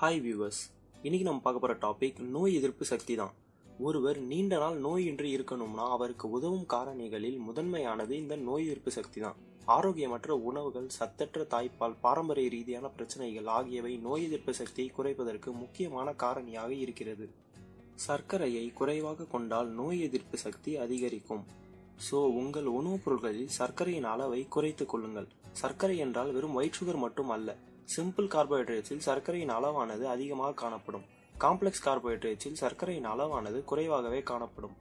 Hi viewers இன்னைக்கு நம்ம பார்க்க போகிற டாபிக் நோய் எதிர்ப்பு சக்தி தான். ஒருவர் நீண்ட நாள் நோயின்றி இருக்கணும்னா அவருக்கு உதவும் காரணிகளில் முதன்மையானது இந்த நோய் எதிர்ப்பு சக்தி தான். ஆரோக்கியமற்ற உணவுகள் சத்தற்ற தாய்ப்பால் பாரம்பரிய ரீதியான பிரச்சனைகள் ஆகியவை நோய் எதிர்ப்பு சக்தியை குறைப்பதற்கு முக்கியமான காரணியாக இருக்கிறது. சர்க்கரையை குறைவாக கொண்டால் நோய் எதிர்ப்பு சக்தி அதிகரிக்கும். ஸோ உங்கள் உணவுப் பொருட்களில் சர்க்கரையின் அளவை குறைத்துக் கொள்ளுங்கள். சர்க்கரை என்றால் வெறும் ஒயிட் சுகர் மட்டும் அல்ல. சிம்பிள் கார்போஹைட்ரேட்ஸில் சர்க்கரையின் அளவானது அதிகமாக காணப்படும். காம்ப்ளெக்ஸ் கார்போஹைட்ரேட்ஸில் சர்க்கரையின் அளவானது குறைவாகவே காணப்படும்.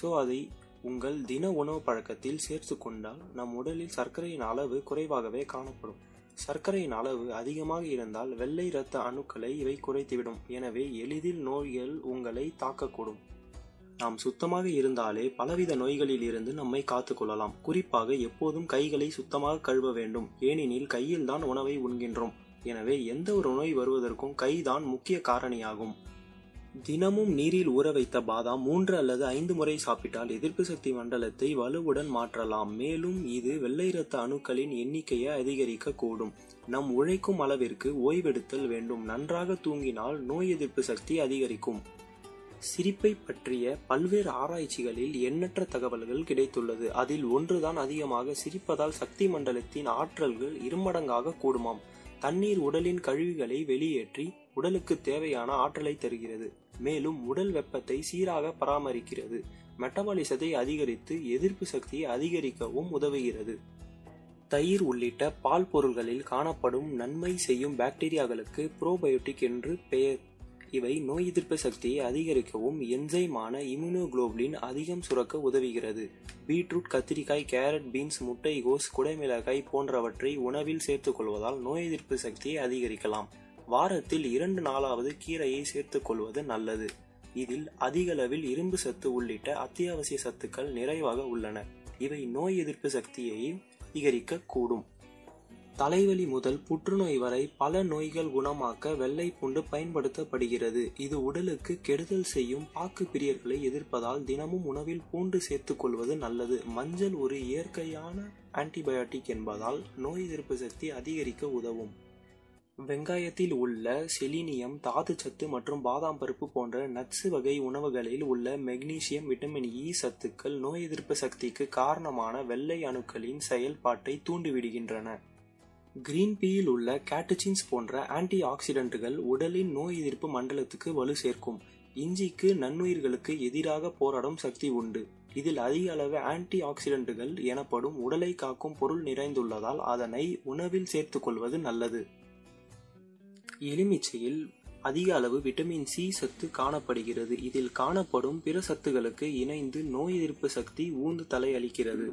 ஸோ அதை உங்கள் தின உணவு பழக்கத்தில் சேர்த்து கொண்டால் நம் உடலில் சர்க்கரையின் அளவு குறைவாகவே காணப்படும். சர்க்கரையின் அளவு அதிகமாக இருந்தால் வெள்ளை இரத்த அணுக்களை இவை குறைத்துவிடும். எனவே எளிதில் நோய்கள் உங்களை தாக்கக்கூடும். நாம் சுத்தமாக இருந்தாலே பலவித நோய்களில் இருந்து நம்மை காத்துக்கொள்ளலாம். குறிப்பாக எப்போதும் கைகளை சுத்தமாக கழுவ வேண்டும். ஏனெனில் கையில் தான் உணவை உண்கின்றோம். எனவே எந்த ஒரு நோய் வருவதற்கும் கைதான் முக்கிய காரணியாகும். தினமும் நீரில் ஊற வைத்த பாதாம் மூன்று அல்லது ஐந்து முறை சாப்பிட்டால் எதிர்ப்பு சக்தி மண்டலத்தை வலுவுடன் மாற்றலாம். மேலும் இது வெள்ளை இரத்த அணுக்களின் எண்ணிக்கையை அதிகரிக்க கூடும். நம் உழைக்கும் அளவிற்கு ஓய்வெடுத்தல் வேண்டும். நன்றாக தூங்கினால் நோய் எதிர்ப்பு சக்தி அதிகரிக்கும். சிரிப்பை பற்றிய பல்வேறு ஆராய்ச்சிகளில் எண்ணற்ற தகவல்கள் கிடைத்துள்ளது. அதில் ஒன்றுதான் அதிகமாக சிரிப்பதால் சக்தி மண்டலத்தின் ஆற்றல்கள் இருமடங்காக கூடுமாம். தண்ணீர் உடலின் கழிவுகளை வெளியேற்றி உடலுக்கு தேவையான ஆற்றலை தருகிறது. மேலும் உடல் வெப்பத்தை சீராக பராமரிக்கிறது. மெட்டபாலிசத்தை அதிகரித்து எதிர்ப்பு சக்தியை அதிகரிக்கவும் உதவுகிறது. தயிர் உள்ளிட்ட பால் பொருள்களில் காணப்படும் நன்மை செய்யும் பாக்டீரியாக்களுக்கு புரோபயோட்டிக் என்று பெயர் இவை நோய் எதிர்ப்பு சக்தியை அதிகரிக்கவும் என்சைமான இம்யூனோகுளோபுலின் அதிகம் சுரக்க உதவுகிறது. பீட்ரூட் கத்திரிக்காய் கேரட் பீன்ஸ் முட்டைகோஸ் குடைமிளகாய் போன்றவற்றை உணவில் சேர்த்துக் கொள்வதால் நோய் எதிர்ப்பு சக்தியை அதிகரிக்கலாம். வாரத்தில் இரண்டு நாளாவது கீரையை சேர்த்துக் கொள்வது நல்லது. இதில் அதிகளவில் இரும்பு சத்து உள்ளிட்ட அத்தியாவசிய சத்துக்கள் நிறைவாக உள்ளன. இவை நோய் எதிர்ப்பு சக்தியை அதிகரிக்க கூடும் தலைவலி முதல் புற்றுநோய் வரை பல நோய்கள் குணமாக்க வெள்ளை பூண்டு பயன்படுத்தப்படுகிறது. இது உடலுக்கு கெடுதல் செய்யும் பாக்கு பிரியர்களை எதிர்ப்பதால் தினமும் உணவில் பூண்டு சேர்த்துக் கொள்வது நல்லது. மஞ்சள் ஒரு இயற்கையான ஆன்டிபயோட்டிக் என்பதால் நோய் எதிர்ப்பு சக்தி அதிகரிக்க உதவும். வெங்காயத்தில் உள்ள செலினியம் தாதுச்சத்து மற்றும் பாதாம் பருப்பு போன்ற நச்சு வகை உணவுகளில் உள்ள மெக்னீசியம் விட்டமின் இ சத்துக்கள் நோய் எதிர்ப்பு சக்திக்கு காரணமான வெள்ளை அணுக்களின் செயல்பாட்டை தூண்டிவிடுகின்றன. கிரீன் டீயில் உள்ள கேட்டச்சின்ஸ் போன்ற ஆன்டி ஆக்சிடென்ட்டுகள் உடலின் நோய் எதிர்ப்பு மண்டலத்துக்கு வலு சேர்க்கும். இஞ்சிக்கு நன்னுயிர்களுக்கு எதிராக போராடும் சக்தி உண்டு. இதில் அதிக அளவு ஆன்டி ஆக்சிடென்ட்டுகள் எனப்படும் உடலை காக்கும் பொருள் நிறைந்துள்ளதால் அதனை உணவில் சேர்த்துக் கொள்வது நல்லது. எலுமிச்சையில் அதிக அளவு விட்டமின் சி சத்து காணப்படுகிறது. இதில் காணப்படும் பிற சத்துகளுக்கு இணைந்து நோய் எதிர்ப்பு சக்தி ஊந்து தலை அளிக்கிறது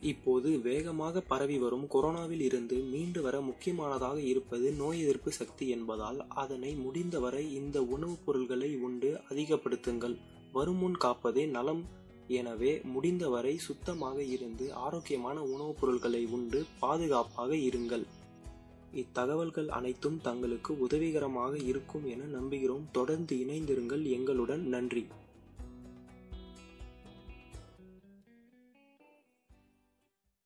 இப்போது வேகமாக பரவி வரும் கொரோனாவில் இருந்து மீண்டு வர முக்கியமானதாக இருப்பது நோய் எதிர்ப்பு சக்தி என்பதால் அதனை முடிந்தவரை இந்த உணவுப் பொருள்களை உண்டு அதிகப்படுத்துங்கள். வருமுன் காப்பதே நலம். எனவே முடிந்தவரை சுத்தமாக இருந்து ஆரோக்கியமான உணவுப் பொருட்களை உண்டு பாதுகாப்பாக இருங்கள். இத்தகவல்கள் அனைத்தும் தங்களுக்கு உதவிகரமாக இருக்கும் என நம்புகிறோம். தொடர்ந்து இணைந்திருங்கள். எங்களுடன் நன்றி.